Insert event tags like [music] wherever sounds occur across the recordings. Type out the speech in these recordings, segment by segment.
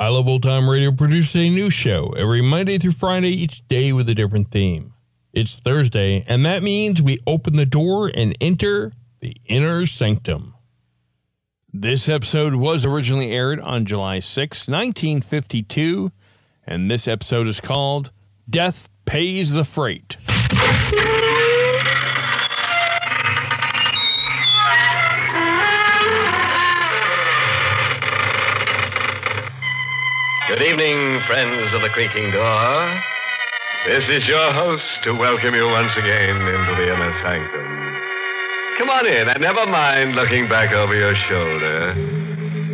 I Love Old Time Radio produces a new show every Monday through Friday, each day with a different theme. It's Thursday, and that means we open the door and enter the inner sanctum. This episode was originally aired on July 6, 1952, and this episode is called Death Pays the Freight. Good evening, friends of the creaking door. This is your host to welcome you once again into the inner sanctum. Come on in and never mind looking back over your shoulder.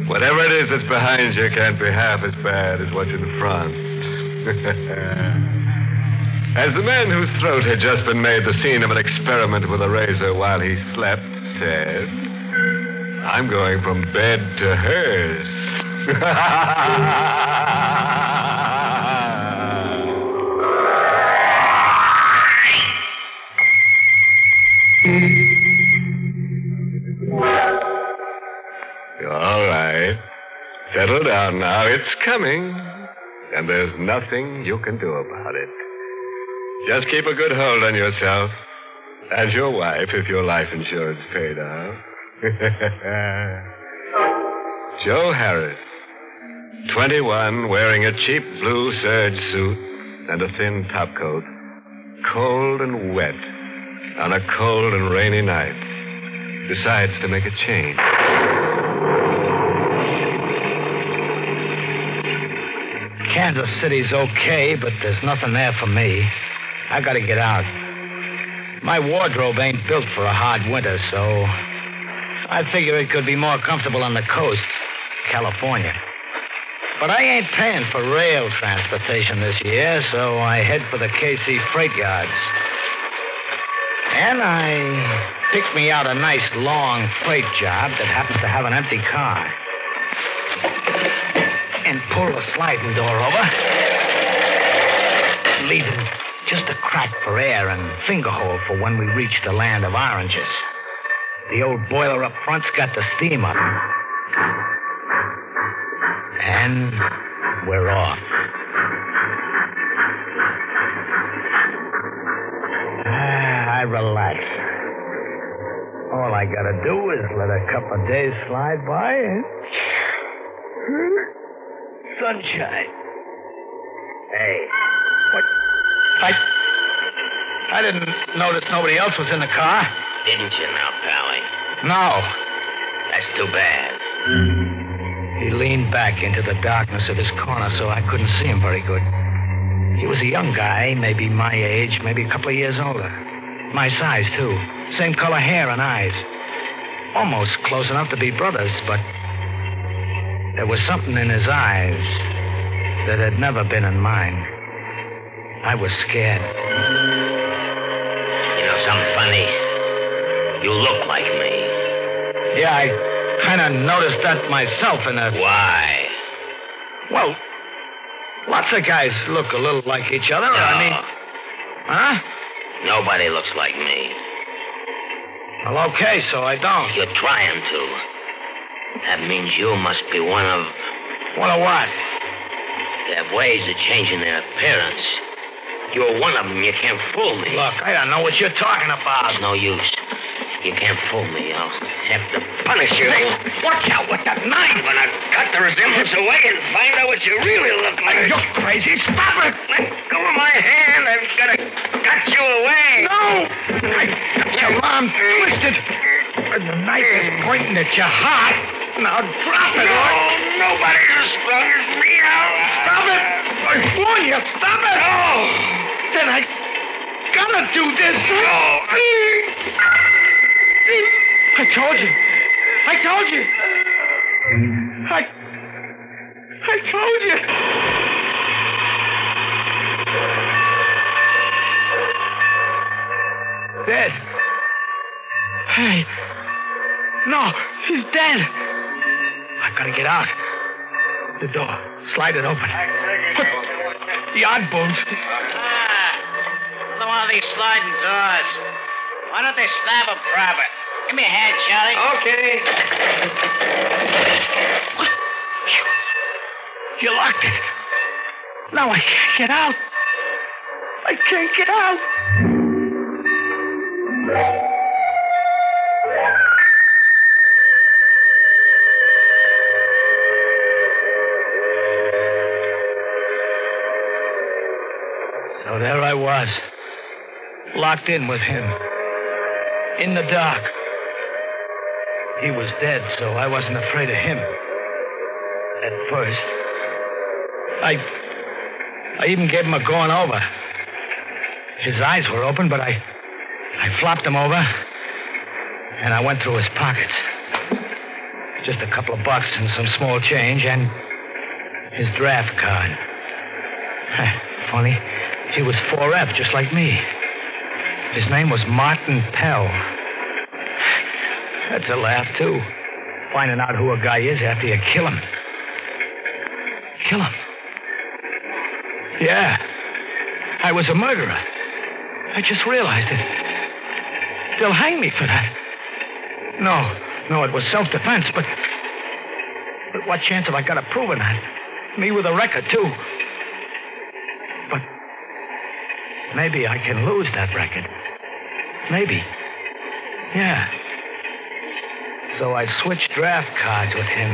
Whatever it is that's behind you can't be half as bad as what's in front. [laughs] as the man whose throat had just been made the scene of an experiment with a razor while he slept said, I'm going from bed to hers. [laughs] All right. Settle down now. It's coming. And there's nothing you can do about it. Just keep a good hold on yourself. And your wife, if your life insurance paid off. [laughs] Joe Harris. 21, wearing a cheap blue serge suit and a thin topcoat. Cold and wet on a cold and rainy night. Decides to make a change. Kansas City's okay, but there's nothing there for me. I gotta get out. My wardrobe ain't built for a hard winter, so I figure it could be more comfortable on the coast, California. But I ain't paying for rail transportation this year, so I head for the KC freight yards. And I pick me out a nice long freight job that happens to have an empty car. And pull the sliding door over, leaving just a crack for air and finger hole for when we reach the land of oranges. The old boiler up front's got the steam up. And we're off. Ah, I relax. All I gotta do is let a couple of days slide by and. Sunshine. Hey. What? I. I didn't notice nobody else was in the car. Didn't you now, Pally? No. That's too bad. He leaned back into the darkness of his corner so I couldn't see him very good. He was a young guy, maybe my age, maybe a couple of years older. My size, too. Same color hair and eyes. Almost close enough to be brothers, but there was something in his eyes that had never been in mine. I was scared. You know something funny? You look like me. Yeah, I kind of noticed that myself in a. Why? Well, lots of guys look a little like each other. I mean. Huh? Nobody looks like me. Well, okay, so I don't. You're trying to. That means you must be one of. What a what? They have ways of changing their appearance. You're one of them. You can't fool me. Look, I don't know what you're talking It's about. no use. You can't fool me. I'll have to punish you. Hey, watch out with that knife. When I'm cut the resemblance away and find out what you really look like. You're crazy. Stop it. Let go of my hand. I've got to cut you away. No! I got your arm twisted. The knife is pointing at your heart. Now drop it. No, or- nobody's as strong as me. I'll... Stop it! I warn you, stop it! No. Then I gotta do this. No. I told you. I told you. I. I told you. Dead. Hey. No, he's dead. I've gotta get out. The door. Slide it open. The odd bones. Ah, another one of these sliding doors. Why don't they snap them proper? Give me a hand, Charlie. Okay. You locked it. Now I can't get out. I can't get out. So there I was, locked in with him, in the dark. He was dead, so I wasn't afraid of him. At first. I. I even gave him a going over. His eyes were open, but I. I flopped him over. And I went through his pockets. Just a couple of bucks and some small change, and his draft card. [laughs] Funny. He was 4F, just like me. His name was Martin Pell. That's a laugh, too. Finding out who a guy is after you kill him. Kill him? Yeah. I was a murderer. I just realized it. They'll hang me for that. No, no, it was self defense, but. But what chance have I got of proving that? Me with a record, too. But. Maybe I can lose that record. Maybe. Yeah. So I switched draft cards with him.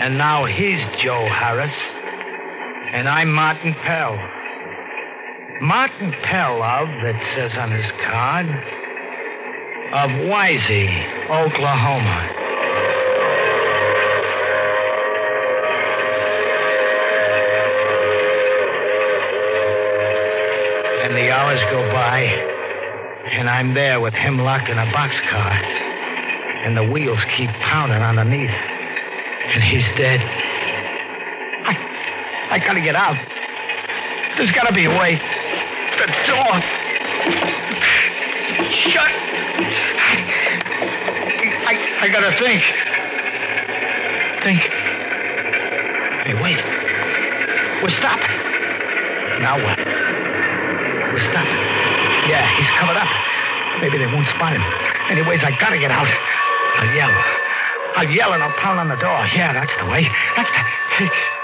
And now he's Joe Harris. And I'm Martin Pell. Martin Pell of, it says on his card, of Wisey, Oklahoma. And the hours go by, and I'm there with him locked in a boxcar. And the wheels keep pounding underneath. And he's dead. I. I gotta get out. There's gotta be a way. The door. Shut. I. I gotta think. Think. Hey, wait. We're stopping. Now what? We're stopping. Yeah, he's covered up. Maybe they won't spot him. Anyways, I gotta get out. I'll yell. I'll yell and I'll pound on the door. Yeah, that's the way. That's the.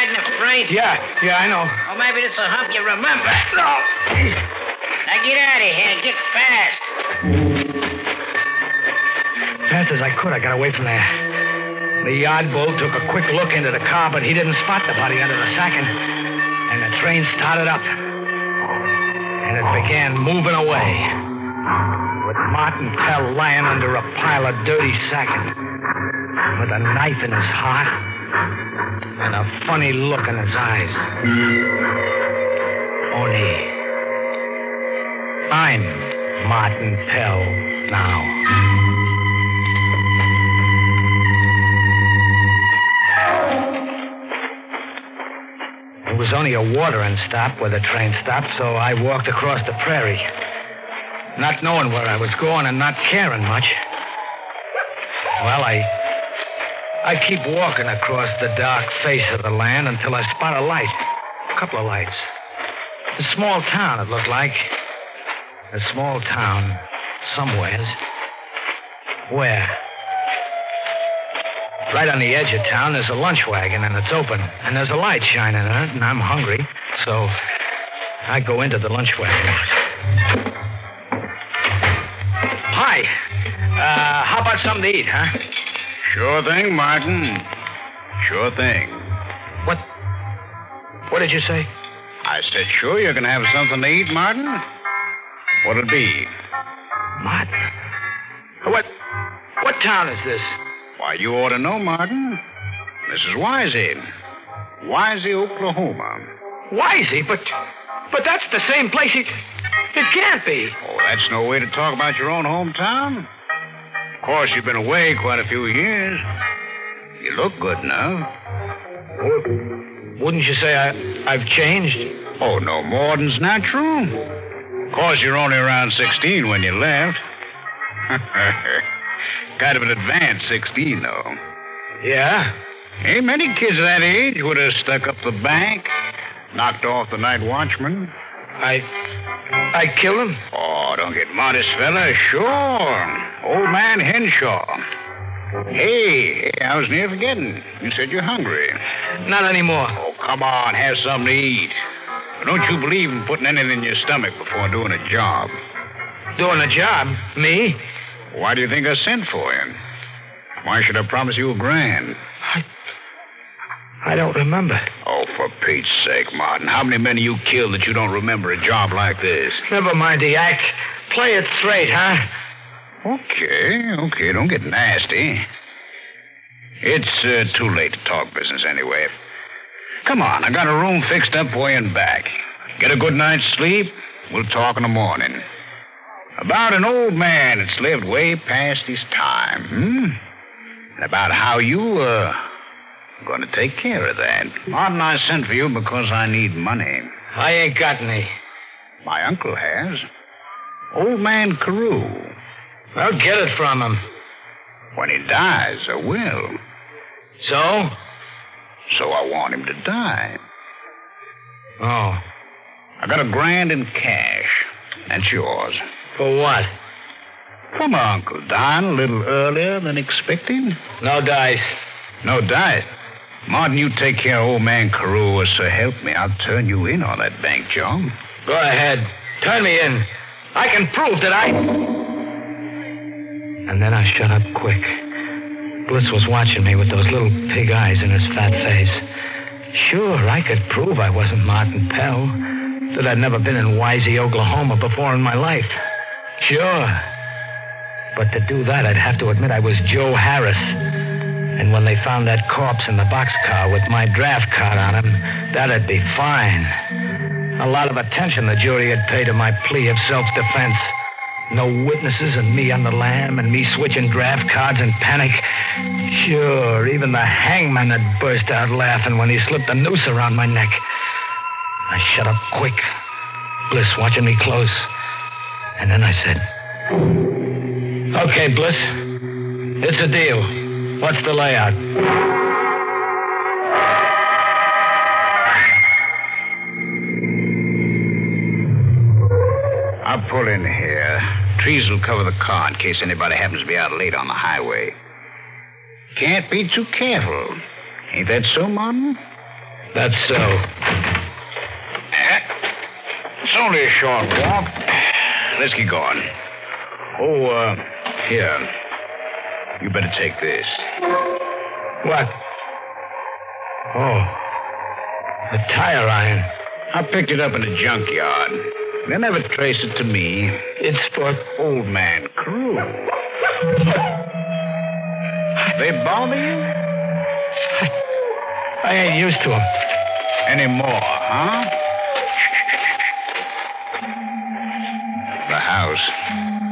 Riding a freight? Yeah, yeah, I know. Or maybe it's a hump you remember. No! Now get out of here. Get fast. Fast as I could, I got away from there. The yard bull took a quick look into the car, but he didn't spot the body under the sacking. And the train started up. And it began moving away. With Martin Pell lying under a pile of dirty sacking. With a knife in his heart. And a funny look in his eyes. Only. I'm Martin Pell now. It was only a watering stop where the train stopped, so I walked across the prairie. Not knowing where I was going and not caring much. Well, I I keep walking across the dark face of the land until I spot a light. A couple of lights. A small town, it looked like. A small town, somewheres. Where? Right on the edge of town, there's a lunch wagon, and it's open. And there's a light shining in it, and I'm hungry. So I go into the lunch wagon. Hi. Uh, how about something to eat, huh? Sure thing, Martin. Sure thing. What? What did you say? I said, sure, you're going to have something to eat, Martin? What'll it be? Martin. What? What town is this? Why, you ought to know, Martin. This is Wisey. Wisey, Oklahoma. Wisey, but but that's the same place. It, it can't be. Oh, that's no way to talk about your own hometown. Of course, you've been away quite a few years. You look good now. Wouldn't you say I, I've changed? Oh, no more than's natural. Of course, you're only around 16 when you left. [laughs] kind of an advanced 16, though. Yeah? Ain't many kids of that age would have stuck up the bank, knocked off the night watchman. I. I kill him? Oh, don't get modest, fella. Sure. Old man Henshaw. Hey, hey, I was near forgetting. You said you're hungry. Not anymore. Oh, come on, have something to eat. Don't you believe in putting anything in your stomach before doing a job? Doing a job? Me? Why do you think I sent for you? Why should I promise you a grand? I. I don't remember. Oh, for Pete's sake, Martin. How many men you killed that you don't remember a job like this? Never mind the act. Play it straight, huh? Okay, okay. Don't get nasty. It's uh, too late to talk business anyway. Come on, I got a room fixed up way and back. Get a good night's sleep. We'll talk in the morning. About an old man that's lived way past his time, hmm? And about how you, uh, going to take care of that. Martin, I sent for you because I need money. I ain't got any. My uncle has. Old man Carew. I'll get it from him. When he dies, I will. So? So I want him to die. Oh. I got a grand in cash. That's yours. For what? For my uncle dying a little earlier than expected. No dice. No dice. Martin, you take care of old man Carew, or so help me, I'll turn you in on that bank job. Go ahead. Turn me in. I can prove that I. And then I shut up quick. Bliss was watching me with those little pig eyes in his fat face. Sure, I could prove I wasn't Martin Pell. That I'd never been in Wisey, Oklahoma before in my life. Sure. But to do that, I'd have to admit I was Joe Harris. And when they found that corpse in the boxcar with my draft card on him, that'd be fine. A lot of attention the jury had paid to my plea of self defense. No witnesses and me on the lam and me switching draft cards in panic. Sure, even the hangman had burst out laughing when he slipped the noose around my neck. I shut up quick, Bliss watching me close. And then I said, Okay, Bliss. It's a deal. What's the layout? I'll pull in here. Trees will cover the car in case anybody happens to be out late on the highway. Can't be too careful. Ain't that so, Martin? That's so. Eh? It's only a short walk. Let's get going. Oh, uh, here. You better take this. What? Oh. A tire iron. I picked it up in a junkyard. They never traced it to me. It's for. Old man Carew. They bother you? I ain't used to them. Anymore, huh? The house.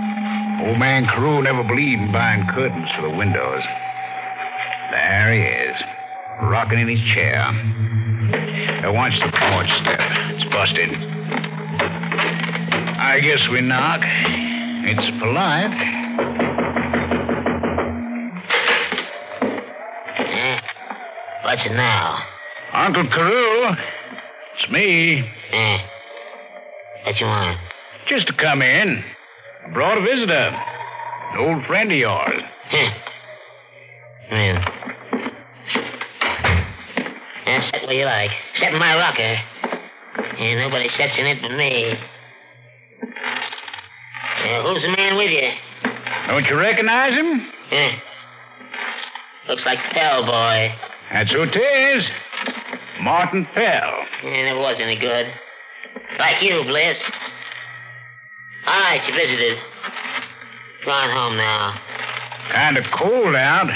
Old man Carew never believed in buying curtains for the windows. There he is, rocking in his chair. Now watch the porch step. It's busted. I guess we knock. It's polite. Eh? What's it now? Uncle Carew. It's me. Eh. What you want? Just to come in. Brought a visitor. An old friend of yours. Huh. Well. Yeah, sit where you like. Sit in my rocker. And nobody sits in it but me. Uh, who's the man with you? Don't you recognize him? Eh. Looks like Pell Boy. That's who it is. Martin Pell. Yeah, never wasn't any good. Like you, Bliss. All right, you visited. Go on home now. Kind of cold out.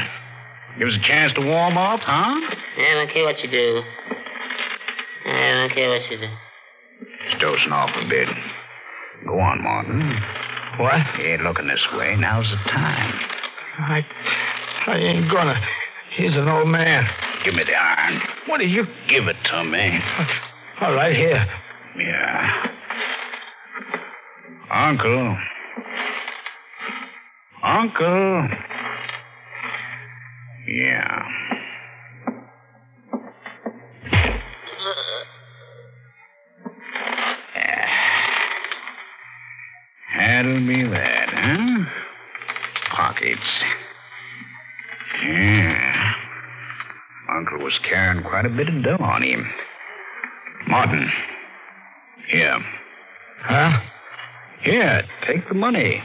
Give us a chance to warm up, huh? Yeah, I don't care what you do. I don't care what you do. Just dozing off a bit. Go on, Martin. What? You ain't looking this way. Now's the time. I, I ain't gonna. He's an old man. Give me the iron. What are you? Give it to me. All right, here. Yeah. Uncle. Uncle. Yeah. Uh. That'll be that, huh? Pockets. Yeah. Uncle was carrying quite a bit of dough on him. Martin. Here. Huh? Here, take the money.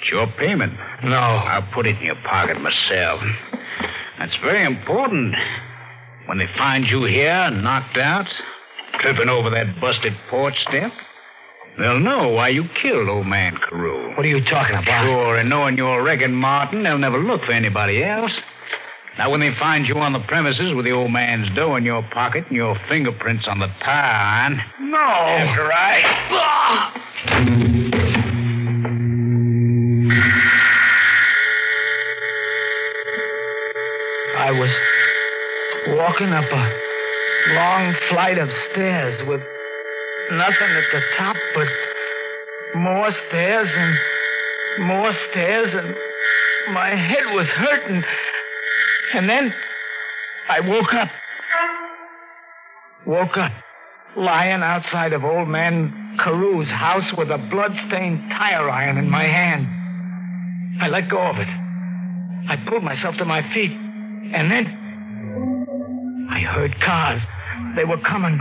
It's your payment. No. I'll put it in your pocket myself. That's very important. When they find you here, knocked out, tripping over that busted porch step, they'll know why you killed old man Carew. What are you talking about? Sure, and knowing your record, Martin, they'll never look for anybody else. Now, when they find you on the premises with the old man's dough in your pocket and your fingerprints on the tire iron. No. That's right. I walking up a long flight of stairs with nothing at the top but more stairs and more stairs, and my head was hurting. And then I woke up. Woke up lying outside of old man Carew's house with a blood-stained tire iron in my hand. I let go of it. I pulled myself to my feet. And then I heard cars. They were coming.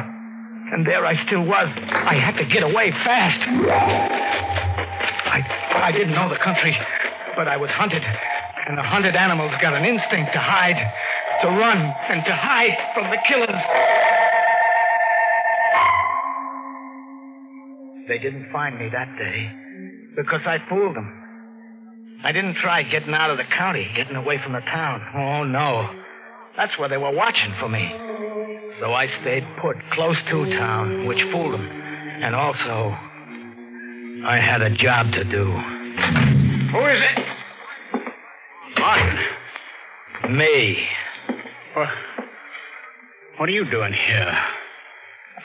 And there I still was. I had to get away fast. I, I didn't know the country, but I was hunted. And the hunted animals got an instinct to hide, to run, and to hide from the killers. They didn't find me that day because I fooled them. I didn't try getting out of the county, getting away from the town. Oh, no. That's where they were watching for me. So I stayed put close to town, which fooled them. And also, I had a job to do. Who is it? Martin. Me. What, what are you doing here?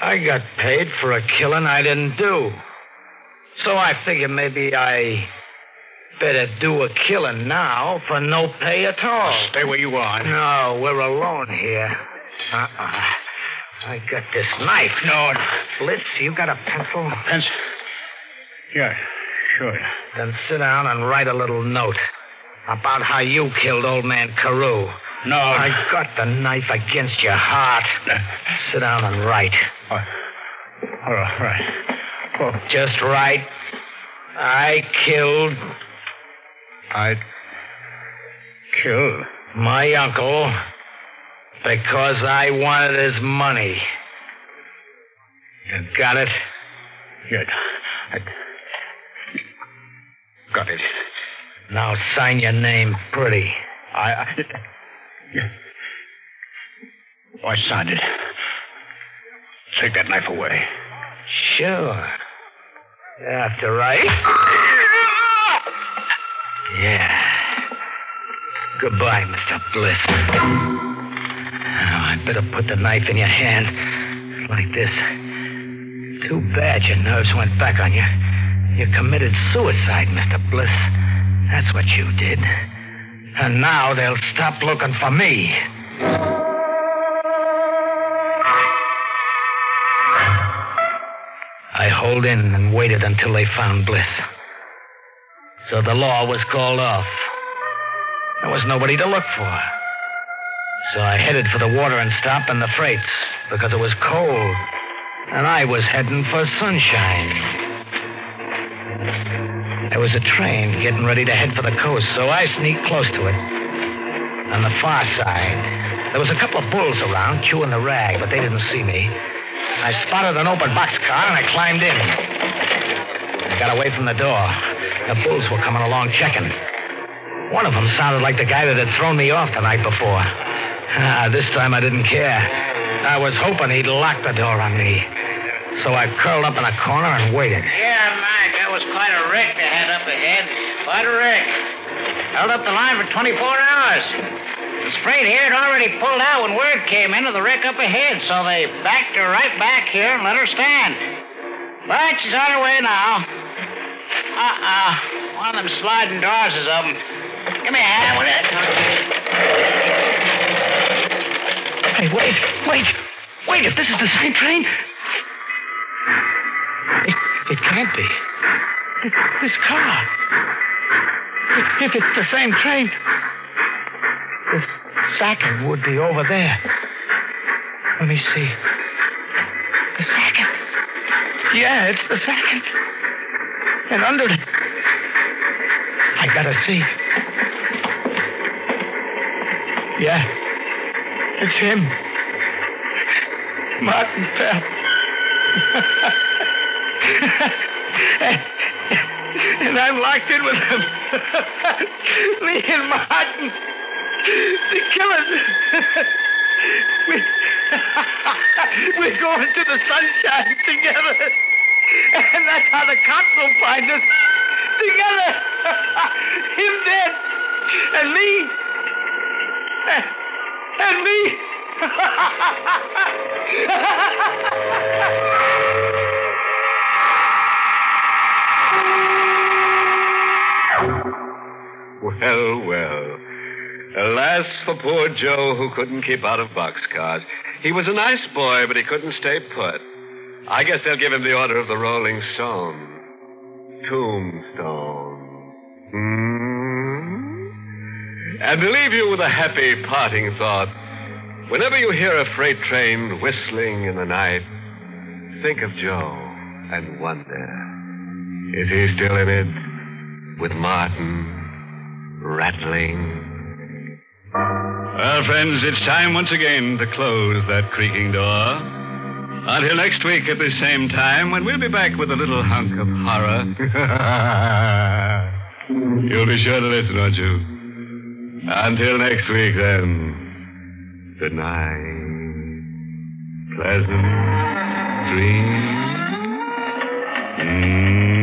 I got paid for a killing I didn't do. So I figured maybe I better do a killing now for no pay at all. Stay where you are. No, we're alone here. Uh-uh. I got this knife. No, Bliss, you got a pencil? Pencil. Yeah, sure. Then sit down and write a little note about how you killed old man Carew. No. I got the knife against your heart. Sit down and write. Uh, all right. All right. Well, Just write. I killed I killed. my uncle because I wanted his money. You got it? Yeah. I got it. Now sign your name pretty. I. I yeah. Oh, I signed it. Take that knife away. Sure. After right. Yeah. Goodbye, Mr. Bliss. Oh, I better put the knife in your hand. Like this. Too bad your nerves went back on you. You committed suicide, Mr. Bliss. That's what you did. And now they'll stop looking for me. I holed in and waited until they found Bliss. So the law was called off. There was nobody to look for. So I headed for the watering stop and the freights because it was cold. And I was heading for sunshine. There was a train getting ready to head for the coast, so I sneaked close to it. On the far side, there was a couple of bulls around chewing the rag, but they didn't see me. I spotted an open boxcar and I climbed in. I got away from the door. The bulls were coming along checking. One of them sounded like the guy that had thrown me off the night before. Ah, this time I didn't care. I was hoping he'd lock the door on me. So I curled up in a corner and waited. Yeah, Mike, that was quite a wreck they had up ahead. Quite a wreck. Held up the line for 24 hours. The freight here had already pulled out when word came in of the wreck up ahead, so they backed her right back here and let her stand. But she's on her way now. Uh-uh. One of them sliding doors is open. Give me a hand with it. Hey, wait, wait, wait. If this is the same train. It, it can't be. This car. If, it's the same train, this second would be over there. Let me see. The second. Yeah, it's the second. And under it. I gotta see. Yeah. It's him. Martin Phelps. [laughs] and I'm locked in with him. [laughs] Me and Martin. The killers. [laughs] we, we're going to the sunshine together. [laughs] And that's how the cops will find us. Together. [laughs] Him dead. And me. [laughs] And me. Well, well. Alas for poor Joe who couldn't keep out of boxcars. He was a nice boy, but he couldn't stay put. I guess they'll give him the Order of the Rolling Stone. Tombstone. Hmm? And to leave you with a happy parting thought, whenever you hear a freight train whistling in the night, think of Joe and wonder, is he still in it with Martin rattling? Well, friends, it's time once again to close that creaking door. Until next week at the same time, when we'll be back with a little hunk of horror. [laughs] You'll be sure to listen, won't you? Until next week, then. Good night. Pleasant dreams. Inner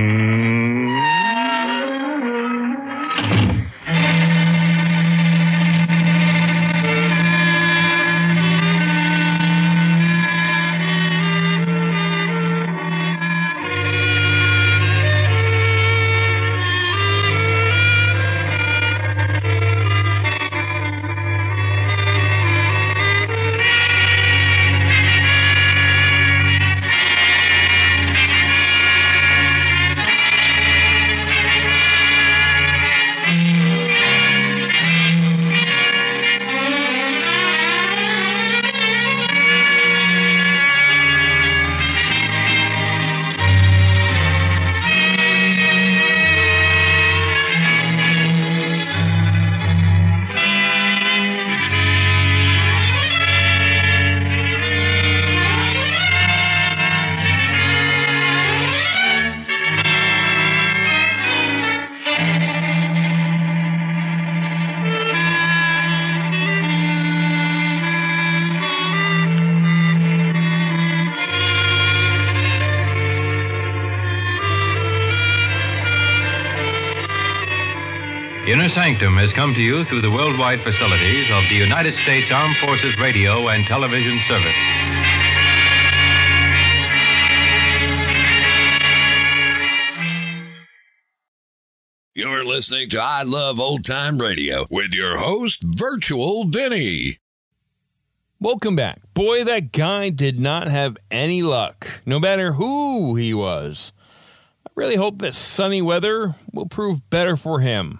Sanctum has come to you through the worldwide facilities of the United States Armed Forces Radio and Television Service. You're listening to I Love Old Time Radio with your host, Virtual Vinny. Welcome back. Boy, that guy did not have any luck, no matter who he was. I really hope that sunny weather will prove better for him.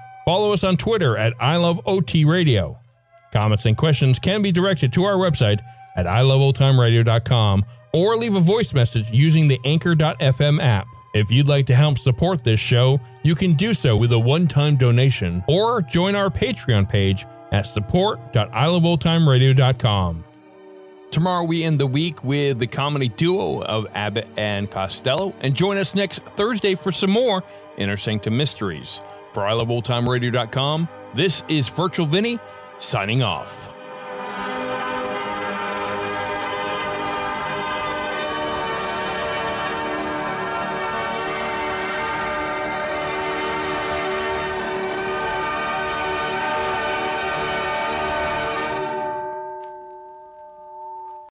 Follow us on Twitter at I Love OT Radio. Comments and questions can be directed to our website at iloveoldtimeradio.com or leave a voice message using the Anchor.fm app. If you'd like to help support this show, you can do so with a one time donation or join our Patreon page at support.iloveoldtimeradio.com. Tomorrow we end the week with the comedy duo of Abbott and Costello, and join us next Thursday for some more Inner Sanctum Mysteries. For iloveoldtimeradio.com, this is Virtual Vinny signing off.